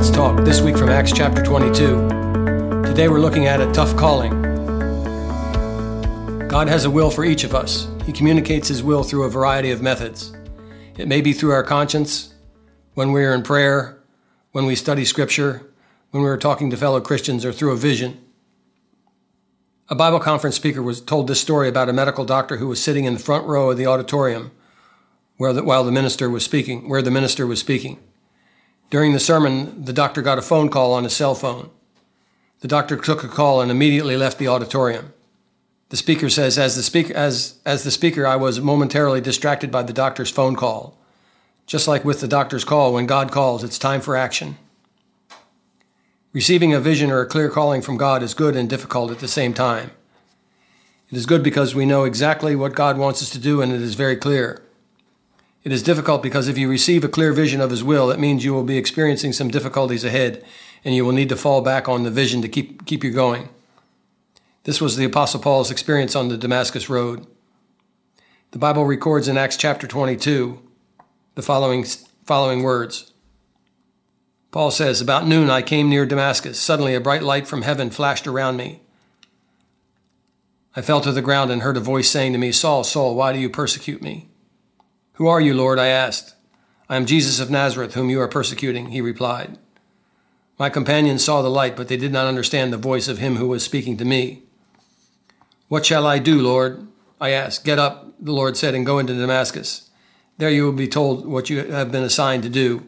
Let's Talk, this week from Acts chapter 22. Today we're looking at a tough calling. God has a will for each of us. He communicates His will through a variety of methods. It may be through our conscience, when we are in prayer, when we study Scripture, when we are talking to fellow Christians, or through a vision. A Bible conference speaker was told this story about a medical doctor who was sitting in the front row of the auditorium where the, while the minister was speaking, where the minister was speaking. During the sermon, the doctor got a phone call on his cell phone. The doctor took a call and immediately left the auditorium. The speaker says, as the speaker, as, as the speaker, I was momentarily distracted by the doctor's phone call. Just like with the doctor's call, when God calls, it's time for action. Receiving a vision or a clear calling from God is good and difficult at the same time. It is good because we know exactly what God wants us to do and it is very clear. It is difficult because if you receive a clear vision of His will, it means you will be experiencing some difficulties ahead and you will need to fall back on the vision to keep, keep you going. This was the Apostle Paul's experience on the Damascus Road. The Bible records in Acts chapter 22 the following, following words. Paul says, About noon I came near Damascus. Suddenly a bright light from heaven flashed around me. I fell to the ground and heard a voice saying to me, Saul, Saul, why do you persecute me? Who are you, Lord? I asked. I am Jesus of Nazareth, whom you are persecuting, he replied. My companions saw the light, but they did not understand the voice of him who was speaking to me. What shall I do, Lord? I asked. Get up, the Lord said, and go into Damascus. There you will be told what you have been assigned to do.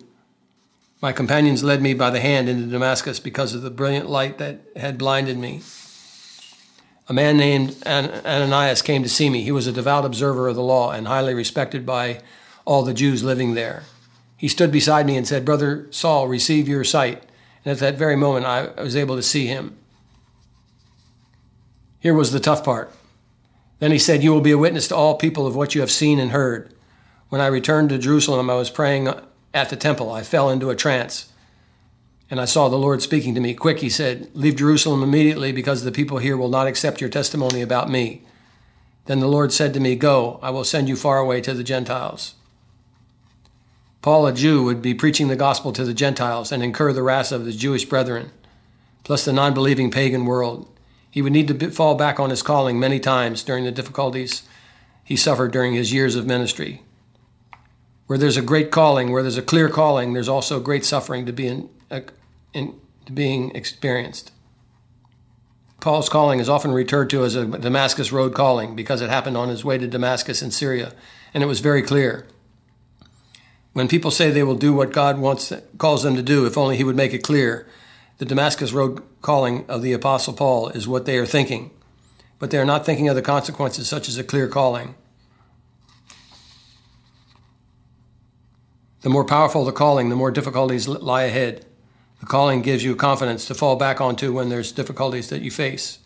My companions led me by the hand into Damascus because of the brilliant light that had blinded me. A man named Ananias came to see me. He was a devout observer of the law and highly respected by all the Jews living there. He stood beside me and said, Brother Saul, receive your sight. And at that very moment, I was able to see him. Here was the tough part. Then he said, You will be a witness to all people of what you have seen and heard. When I returned to Jerusalem, I was praying at the temple. I fell into a trance and I saw the Lord speaking to me. Quick, he said, leave Jerusalem immediately because the people here will not accept your testimony about me. Then the Lord said to me, Go, I will send you far away to the Gentiles. Paul, a Jew, would be preaching the gospel to the Gentiles and incur the wrath of his Jewish brethren, plus the non believing pagan world. He would need to fall back on his calling many times during the difficulties he suffered during his years of ministry. Where there's a great calling, where there's a clear calling, there's also great suffering to be in, uh, in being experienced. Paul's calling is often referred to as a Damascus Road calling because it happened on his way to Damascus in Syria, and it was very clear. When people say they will do what God wants calls them to do, if only he would make it clear, the Damascus Road calling of the Apostle Paul is what they are thinking, but they are not thinking of the consequences such as a clear calling. The more powerful the calling, the more difficulties lie ahead. The calling gives you confidence to fall back onto when there's difficulties that you face.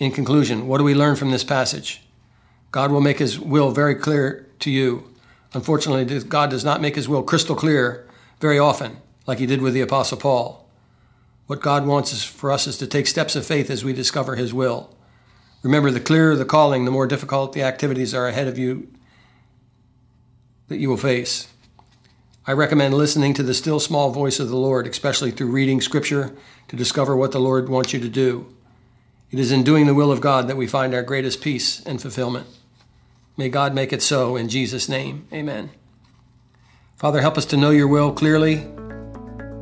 In conclusion, what do we learn from this passage? God will make his will very clear to you. Unfortunately, God does not make his will crystal clear very often, like he did with the Apostle Paul. What God wants is for us is to take steps of faith as we discover his will. Remember, the clearer the calling, the more difficult the activities are ahead of you that you will face. I recommend listening to the still small voice of the Lord, especially through reading Scripture to discover what the Lord wants you to do. It is in doing the will of God that we find our greatest peace and fulfillment. May God make it so in Jesus' name. Amen. Father, help us to know your will clearly.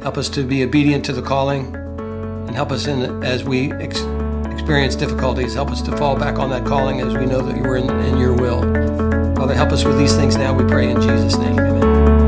Help us to be obedient to the calling. And help us in as we ex- experience difficulties. Help us to fall back on that calling as we know that you are in, in your will. Father, help us with these things now, we pray in Jesus' name. Amen.